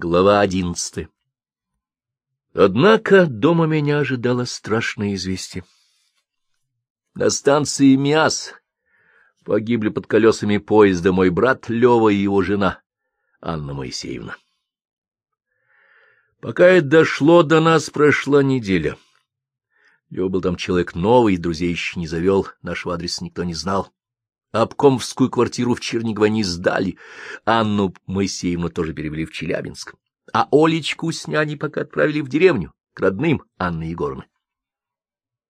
Глава одиннадцатая Однако дома меня ожидало страшное известие. На станции Миас погибли под колесами поезда мой брат Лева и его жена Анна Моисеевна. Пока это дошло до нас, прошла неделя. Лева был там человек новый, друзей еще не завел, нашего адреса никто не знал. Обкомовскую квартиру в Чернигово не сдали, Анну Моисеевну тоже перевели в Челябинск, а Олечку с няней пока отправили в деревню, к родным Анны Егоровны.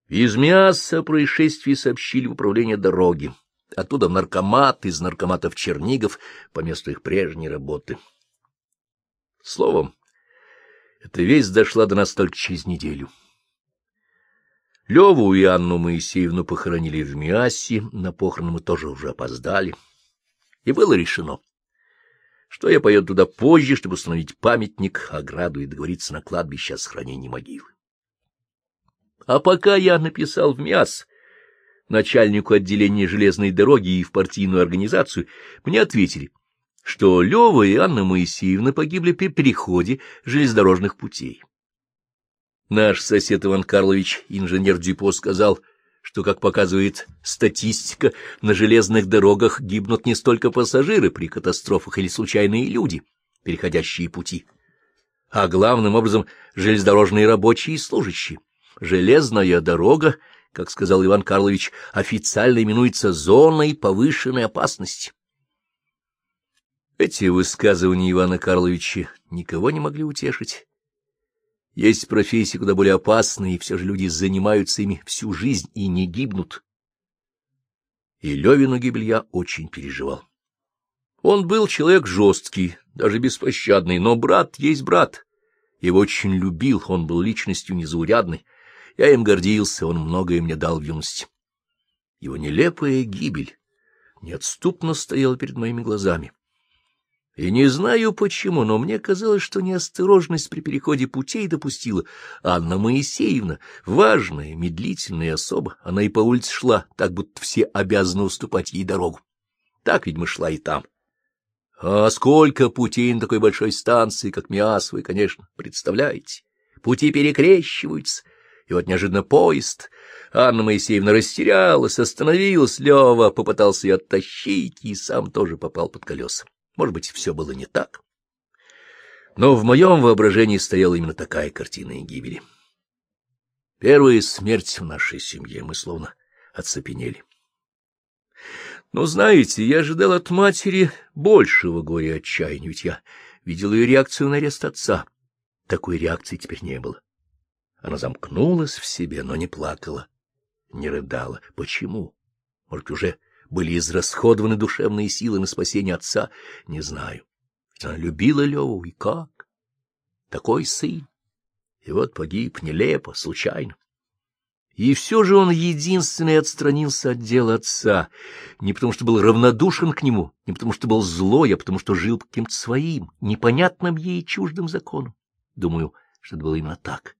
Из мяса происшествий сообщили в управление дороги, оттуда в наркомат, из наркомата в Чернигов, по месту их прежней работы. Словом, эта весть дошла до нас только через неделю. Леву и Анну Моисеевну похоронили в Миасе, на похороны мы тоже уже опоздали. И было решено, что я поеду туда позже, чтобы установить памятник, ограду и договориться на кладбище о сохранении могилы. А пока я написал в МИАС начальнику отделения железной дороги и в партийную организацию, мне ответили, что Лева и Анна Моисеевна погибли при переходе железнодорожных путей. Наш сосед Иван Карлович, инженер Дюпо, сказал, что, как показывает статистика, на железных дорогах гибнут не столько пассажиры при катастрофах или случайные люди, переходящие пути, а главным образом железнодорожные рабочие и служащие. Железная дорога, как сказал Иван Карлович, официально именуется зоной повышенной опасности. Эти высказывания Ивана Карловича никого не могли утешить. Есть профессии куда более опасные, и все же люди занимаются ими всю жизнь и не гибнут. И Левину гибель я очень переживал. Он был человек жесткий, даже беспощадный, но брат есть брат. Его очень любил, он был личностью незаурядной. Я им гордился, он многое мне дал в юности. Его нелепая гибель неотступно стояла перед моими глазами. И не знаю почему, но мне казалось, что неосторожность при переходе путей допустила Анна Моисеевна, важная, медлительная особа. Она и по улице шла, так будто все обязаны уступать ей дорогу. Так, видимо, шла и там. А сколько путей на такой большой станции, как Миас, вы, конечно, представляете. Пути перекрещиваются, и вот неожиданно поезд. Анна Моисеевна растерялась, остановилась, Лева попытался ее оттащить и сам тоже попал под колеса. Может быть, все было не так. Но в моем воображении стояла именно такая картина и гибели. Первая смерть в нашей семье, мы словно оцепенели. Но, знаете, я ожидал от матери большего горя и отчаяния, ведь я видел ее реакцию на арест отца. Такой реакции теперь не было. Она замкнулась в себе, но не плакала, не рыдала. Почему? Может, уже были израсходованы душевные силы на спасение отца, не знаю. Ведь она любила Леву, и как? Такой сын. И вот погиб нелепо, случайно. И все же он единственный отстранился от дела отца, не потому что был равнодушен к нему, не потому что был злой, а потому что жил каким-то своим, непонятным ей чуждым законом. Думаю, что это было именно так.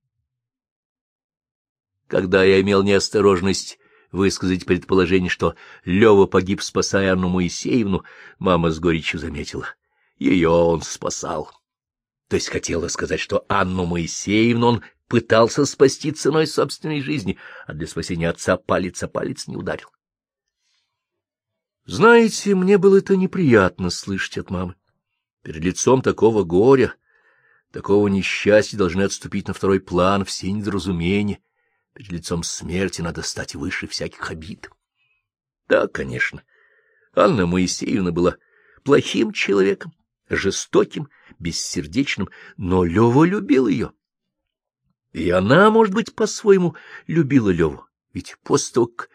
Когда я имел неосторожность высказать предположение, что Лева погиб, спасая Анну Моисеевну, мама с горечью заметила. Ее он спасал. То есть хотела сказать, что Анну Моисеевну он пытался спасти ценой собственной жизни, а для спасения отца палец о палец не ударил. Знаете, мне было это неприятно слышать от мамы. Перед лицом такого горя, такого несчастья должны отступить на второй план все недоразумения, Перед лицом смерти надо стать выше всяких обид. Да, конечно, Анна Моисеевна была плохим человеком, жестоким, бессердечным, но Лева любил ее. И она, может быть, по-своему любила Леву, ведь после того, как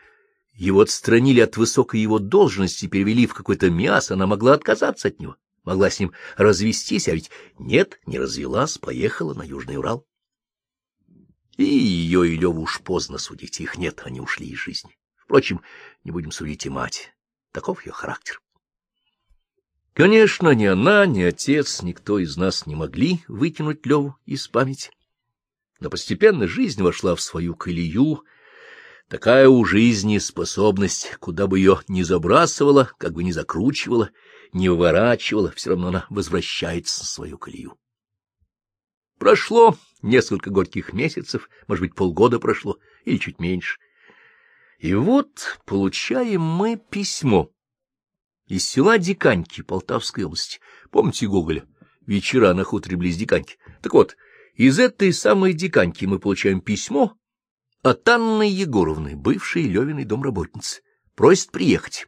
его отстранили от высокой его должности и перевели в какое-то мясо, она могла отказаться от него, могла с ним развестись, а ведь нет, не развелась, поехала на Южный Урал. И ее и Леву уж поздно судить, их нет, они ушли из жизни. Впрочем, не будем судить и мать, таков ее характер. Конечно, ни она, ни отец, никто из нас не могли выкинуть Леву из памяти. Но постепенно жизнь вошла в свою колею, такая у жизни способность, куда бы ее ни забрасывала, как бы ни закручивала, не выворачивала, все равно она возвращается в свою колею. Прошло несколько горьких месяцев, может быть, полгода прошло, или чуть меньше. И вот получаем мы письмо из села Диканьки Полтавской области. Помните Гоголя? Вечера на хуторе близ Диканьки. Так вот, из этой самой Диканьки мы получаем письмо от Анны Егоровны, бывшей Левиной домработницы. Просит приехать.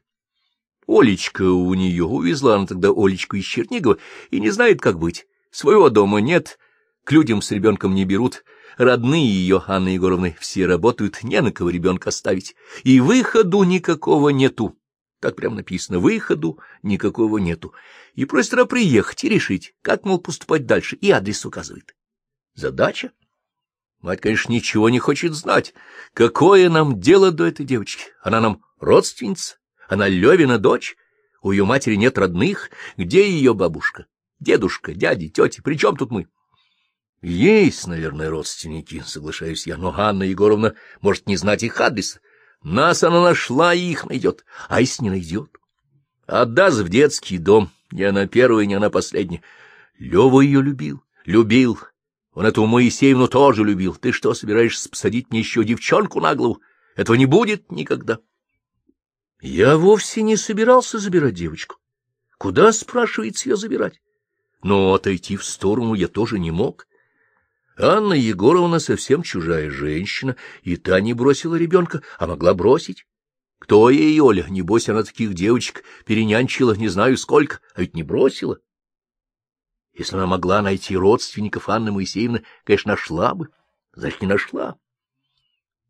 Олечка у нее, увезла она тогда Олечку из Чернигова и не знает, как быть. Своего дома нет, к людям с ребенком не берут, родные ее, Анны Егоровны, все работают, не на кого ребенка оставить, и выходу никакого нету. Так прям написано, выходу никакого нету. И просит она приехать и решить, как, мол, поступать дальше, и адрес указывает. Задача? Мать, конечно, ничего не хочет знать. Какое нам дело до этой девочки? Она нам родственница, она Левина дочь, у ее матери нет родных. Где ее бабушка, дедушка, дяди, тети? При чем тут мы? Есть, наверное, родственники, соглашаюсь я, но Анна Егоровна может не знать их адреса. Нас она нашла и их найдет, а если не найдет? Отдаст в детский дом, не она первая, не она последняя. Лева ее любил, любил. Он эту Моисеевну тоже любил. Ты что, собираешься посадить мне еще девчонку на голову? Этого не будет никогда. Я вовсе не собирался забирать девочку. Куда, спрашивается, ее забирать? Но отойти в сторону я тоже не мог. Анна Егоровна совсем чужая женщина, и та не бросила ребенка, а могла бросить. Кто ей, Оля? Небось, она таких девочек перенянчила не знаю сколько, а ведь не бросила. Если она могла найти родственников Анны Моисеевны, конечно, нашла бы. Значит, не нашла.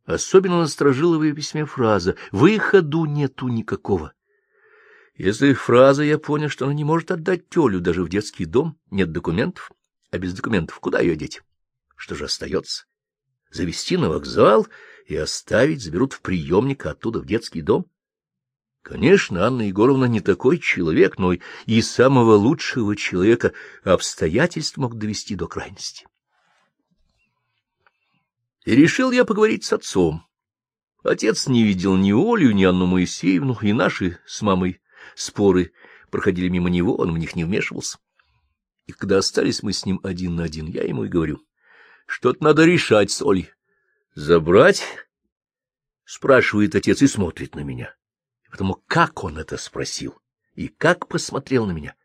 Особенно насторожила в ее письме фраза «Выходу нету никакого». Если фраза, я понял, что она не может отдать Толю даже в детский дом, нет документов, а без документов куда ее деть? Что же остается? Завести на вокзал и оставить, заберут в приемник, а оттуда в детский дом? Конечно, Анна Егоровна не такой человек, но и самого лучшего человека обстоятельств мог довести до крайности. И решил я поговорить с отцом. Отец не видел ни Олю, ни Анну Моисеевну, и наши с мамой споры проходили мимо него, он в них не вмешивался. И когда остались мы с ним один на один, я ему и говорю — что-то надо решать с Олей. — Забрать? — спрашивает отец и смотрит на меня. Потому как он это спросил и как посмотрел на меня.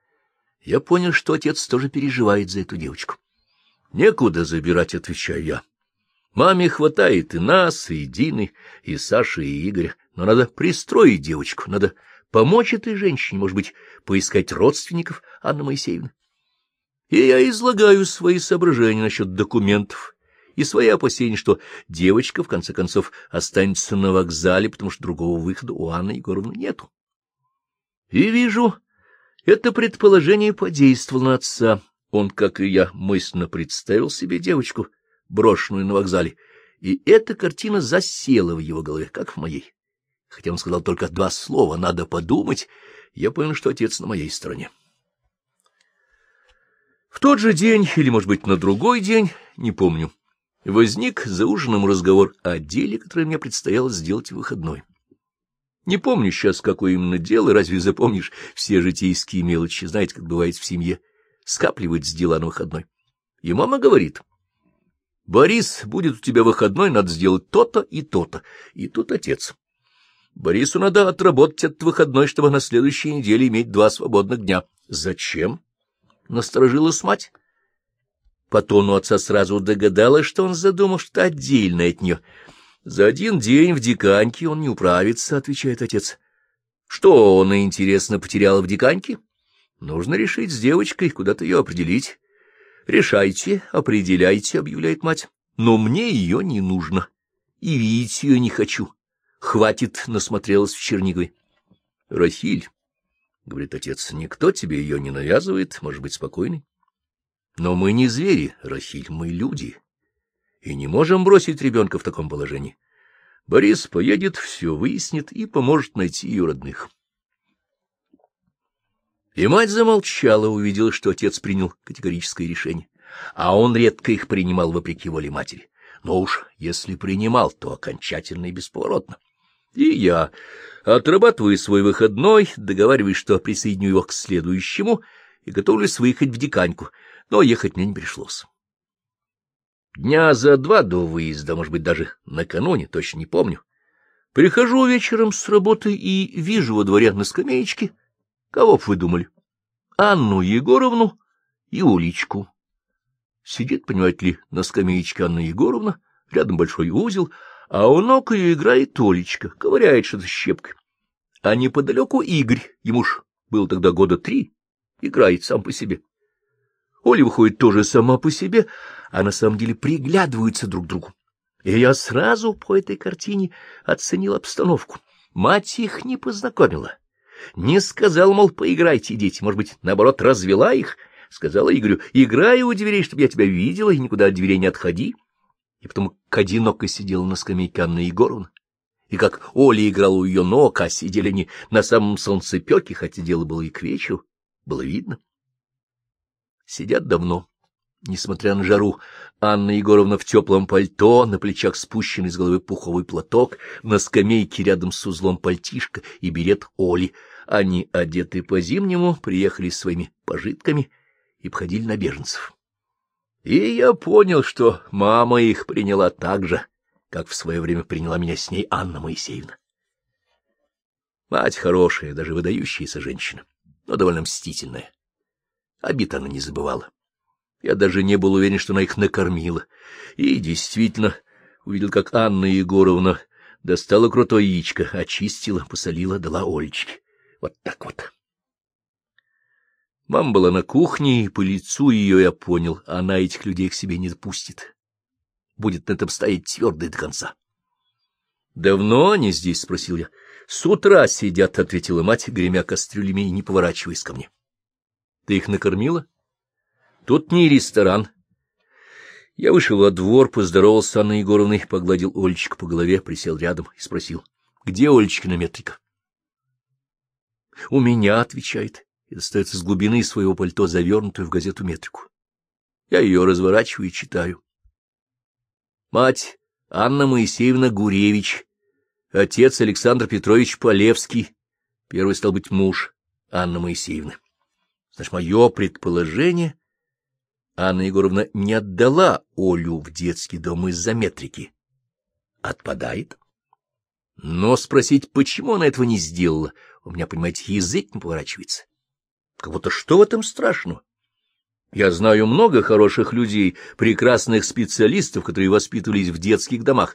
Я понял, что отец тоже переживает за эту девочку. — Некуда забирать, — отвечаю я. Маме хватает и нас, и Дины, и Саши, и Игоря. Но надо пристроить девочку, надо помочь этой женщине, может быть, поискать родственников Анны Моисеевны. И я излагаю свои соображения насчет документов и свои опасения, что девочка, в конце концов, останется на вокзале, потому что другого выхода у Анны Егоровны нету. И вижу, это предположение подействовало на отца. Он, как и я, мысленно представил себе девочку, брошенную на вокзале, и эта картина засела в его голове, как в моей. Хотя он сказал только два слова «надо подумать», я понял, что отец на моей стороне. В тот же день, или, может быть, на другой день, не помню, возник за ужином разговор о деле, которое мне предстояло сделать в выходной. Не помню сейчас, какое именно дело, разве запомнишь все житейские мелочи, знаете, как бывает в семье, скапливать дела на выходной. И мама говорит, «Борис, будет у тебя выходной, надо сделать то-то и то-то». И тут отец. Борису надо отработать этот выходной, чтобы на следующей неделе иметь два свободных дня. Зачем? Насторожилась мать. По тону отца сразу догадалась, что он задумал что-то отдельное от нее. «За один день в диканьке он не управится», — отвечает отец. «Что он, интересно, потерял в диканьке? Нужно решить с девочкой, куда-то ее определить». «Решайте, определяйте», — объявляет мать. «Но мне ее не нужно. И видеть ее не хочу. Хватит», — насмотрелась в Чернигове. «Рахиль, — говорит отец, — никто тебе ее не навязывает, может быть спокойный. Но мы не звери, Рахиль, мы люди, и не можем бросить ребенка в таком положении. Борис поедет, все выяснит и поможет найти ее родных. И мать замолчала, увидела, что отец принял категорическое решение, а он редко их принимал вопреки воле матери. Но уж если принимал, то окончательно и бесповоротно. И я отрабатываю свой выходной, договариваюсь, что присоединю его к следующему, и готовлюсь выехать в Диканьку, но ехать мне не пришлось. Дня за два до выезда, может быть, даже накануне, точно не помню. Прихожу вечером с работы и вижу во дворе на скамеечке, кого б вы думали, Анну Егоровну и Уличку. Сидит, понимаете ли, на скамеечке Анна Егоровна, рядом большой узел, а у ног ее играет Толечка, ковыряет что-то щепкой. А неподалеку Игорь, ему ж было тогда года три, играет сам по себе. Оля выходит тоже сама по себе, а на самом деле приглядываются друг к другу. И я сразу по этой картине оценил обстановку. Мать их не познакомила. Не сказал, мол, поиграйте, дети, может быть, наоборот, развела их. Сказала Игорю, играй у дверей, чтобы я тебя видела, и никуда от дверей не отходи. И потом к одиноко сидела на скамейке Анна Егоровна. И как Оля играла у ее ног, а сидели они на самом солнцепеке, хотя дело было и к вечеру, было видно. Сидят давно, несмотря на жару. Анна Егоровна в теплом пальто, на плечах спущенный с головы пуховый платок, на скамейке рядом с узлом пальтишка и берет Оли. Они, одеты по-зимнему, приехали своими пожитками и обходили на беженцев. И я понял, что мама их приняла так же, как в свое время приняла меня с ней Анна Моисеевна. Мать хорошая, даже выдающаяся женщина, но довольно мстительная. Обид она не забывала. Я даже не был уверен, что она их накормила. И действительно увидел, как Анна Егоровна достала крутое яичко, очистила, посолила, дала Олечке. Вот так вот. Мама была на кухне, и по лицу ее я понял, она этих людей к себе не допустит. Будет на этом стоять твердо до конца. — Давно они здесь? — спросил я. — С утра сидят, — ответила мать, гремя кастрюлями и не поворачиваясь ко мне. — Ты их накормила? — Тут не ресторан. Я вышел во двор, поздоровался с Анной Егоровной, погладил Олечку по голове, присел рядом и спросил. — Где Олечкина метрика? — У меня, — отвечает и достает из глубины своего пальто завернутую в газету метрику. Я ее разворачиваю и читаю. Мать Анна Моисеевна Гуревич, отец Александр Петрович Полевский, первый стал быть муж Анны Моисеевны. Значит, мое предположение, Анна Егоровна не отдала Олю в детский дом из-за метрики. Отпадает. Но спросить, почему она этого не сделала, у меня, понимаете, язык не поворачивается. Как будто что в этом страшного? Я знаю много хороших людей, прекрасных специалистов, которые воспитывались в детских домах.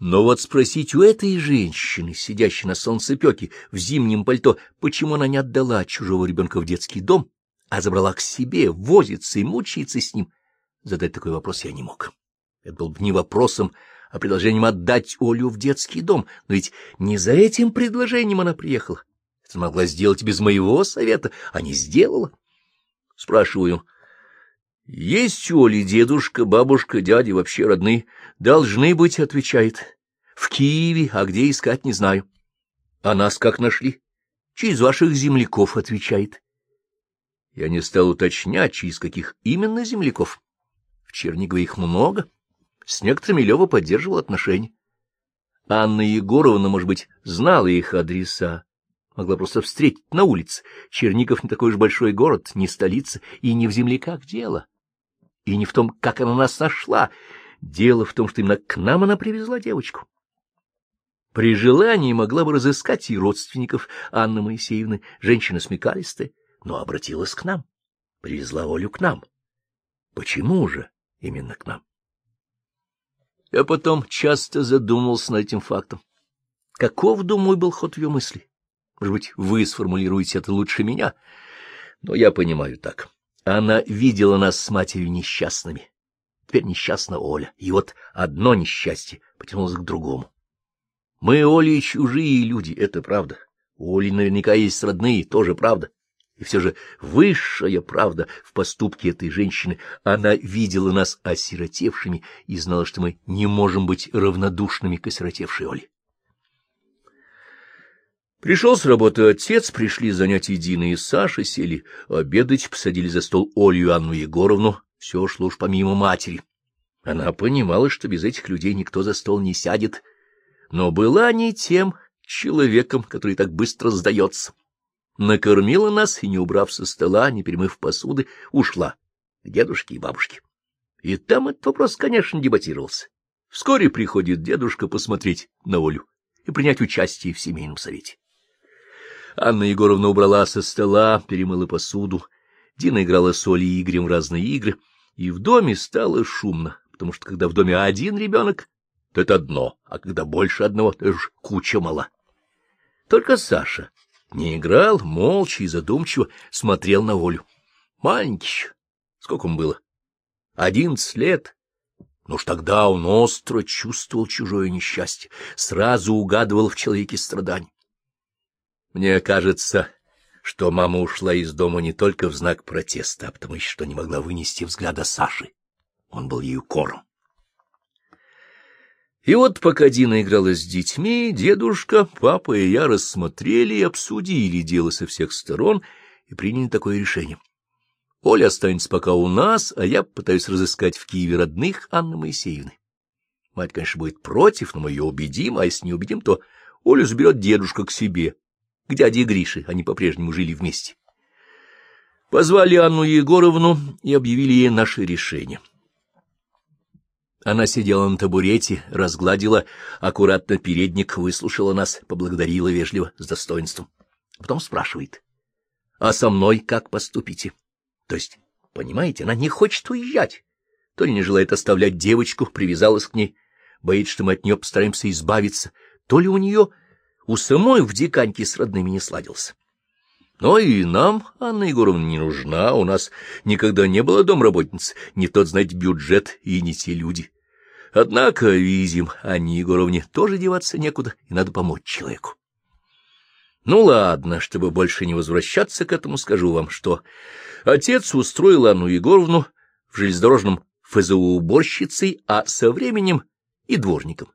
Но вот спросить у этой женщины, сидящей на солнцепеке в зимнем пальто, почему она не отдала чужого ребенка в детский дом, а забрала к себе, возится и мучается с ним, задать такой вопрос я не мог. Это был бы не вопросом, а предложением отдать Олю в детский дом. Но ведь не за этим предложением она приехала. Это могла сделать без моего совета, а не сделала. Спрашиваю, есть у Оли дедушка, бабушка, дядя, вообще родные? Должны быть, отвечает. В Киеве, а где искать, не знаю. А нас как нашли? Через ваших земляков, отвечает. Я не стал уточнять, через каких именно земляков. В Чернигове их много. С некоторыми Лева поддерживал отношения. Анна Егоровна, может быть, знала их адреса, могла просто встретить на улице. Черников не такой уж большой город, не столица, и не в земляках дело. И не в том, как она нас нашла. Дело в том, что именно к нам она привезла девочку. При желании могла бы разыскать и родственников Анны Моисеевны, женщина смекалистая, но обратилась к нам, привезла Олю к нам. Почему же именно к нам? Я потом часто задумывался над этим фактом. Каков, думаю, был ход ее мысли? Может быть, вы сформулируете это лучше меня, но я понимаю так. Она видела нас с матерью несчастными. Теперь несчастна Оля, и вот одно несчастье потянулось к другому. Мы, Оля, чужие люди, это правда. У Оли наверняка есть родные, тоже правда. И все же высшая правда в поступке этой женщины. Она видела нас осиротевшими и знала, что мы не можем быть равнодушными к осиротевшей Оле. Пришел с работы отец, пришли занять Дина и Саша, сели обедать, посадили за стол Олью Анну Егоровну, все шло уж помимо матери. Она понимала, что без этих людей никто за стол не сядет, но была не тем человеком, который так быстро сдается. Накормила нас и, не убрав со стола, не перемыв посуды, ушла к дедушке и бабушке. И там этот вопрос, конечно, дебатировался. Вскоре приходит дедушка посмотреть на Олю и принять участие в семейном совете. Анна Егоровна убрала со стола, перемыла посуду. Дина играла с Олей и Игорем в разные игры, и в доме стало шумно, потому что когда в доме один ребенок, то это одно, а когда больше одного, то уж куча мала. Только Саша не играл, молча и задумчиво смотрел на Олю. Маленький. Сколько ему было? Одиннадцать лет. Но уж тогда он остро чувствовал чужое несчастье, сразу угадывал в человеке страдания. Мне кажется, что мама ушла из дома не только в знак протеста, а потому что не могла вынести взгляда Саши. Он был ее кором. И вот пока Дина играла с детьми, дедушка, папа и я рассмотрели и обсудили дело со всех сторон и приняли такое решение. Оля останется пока у нас, а я пытаюсь разыскать в Киеве родных Анны Моисеевны. Мать, конечно, будет против, но мы ее убедим, а если не убедим, то Олю заберет дедушка к себе, к дяде Грише, они по-прежнему жили вместе. Позвали Анну Егоровну и объявили ей наше решение. Она сидела на табурете, разгладила аккуратно передник, выслушала нас, поблагодарила вежливо, с достоинством. Потом спрашивает, а со мной как поступите? То есть, понимаете, она не хочет уезжать, то ли не желает оставлять девочку, привязалась к ней, боится, что мы от нее постараемся избавиться, то ли у нее у самой в диканьке с родными не сладился. Но и нам Анна Егоровна не нужна, у нас никогда не было домработницы, не тот, знаете, бюджет и не те люди. Однако, видим, Анне Егоровне тоже деваться некуда, и надо помочь человеку. Ну ладно, чтобы больше не возвращаться к этому, скажу вам, что отец устроил Анну Егоровну в железнодорожном ФЗУ уборщицей, а со временем и дворником.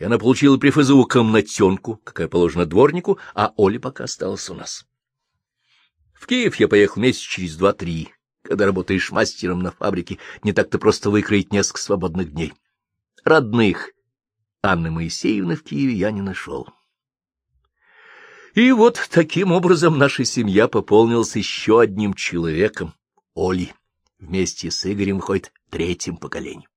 И она получила при ФЗУ комнатенку, какая положена дворнику, а Оля пока осталась у нас. В Киев я поехал месяц через два-три. Когда работаешь мастером на фабрике, не так-то просто выкроить несколько свободных дней. Родных Анны Моисеевны в Киеве я не нашел. И вот таким образом наша семья пополнилась еще одним человеком, Олей, вместе с Игорем выходит третьим поколением.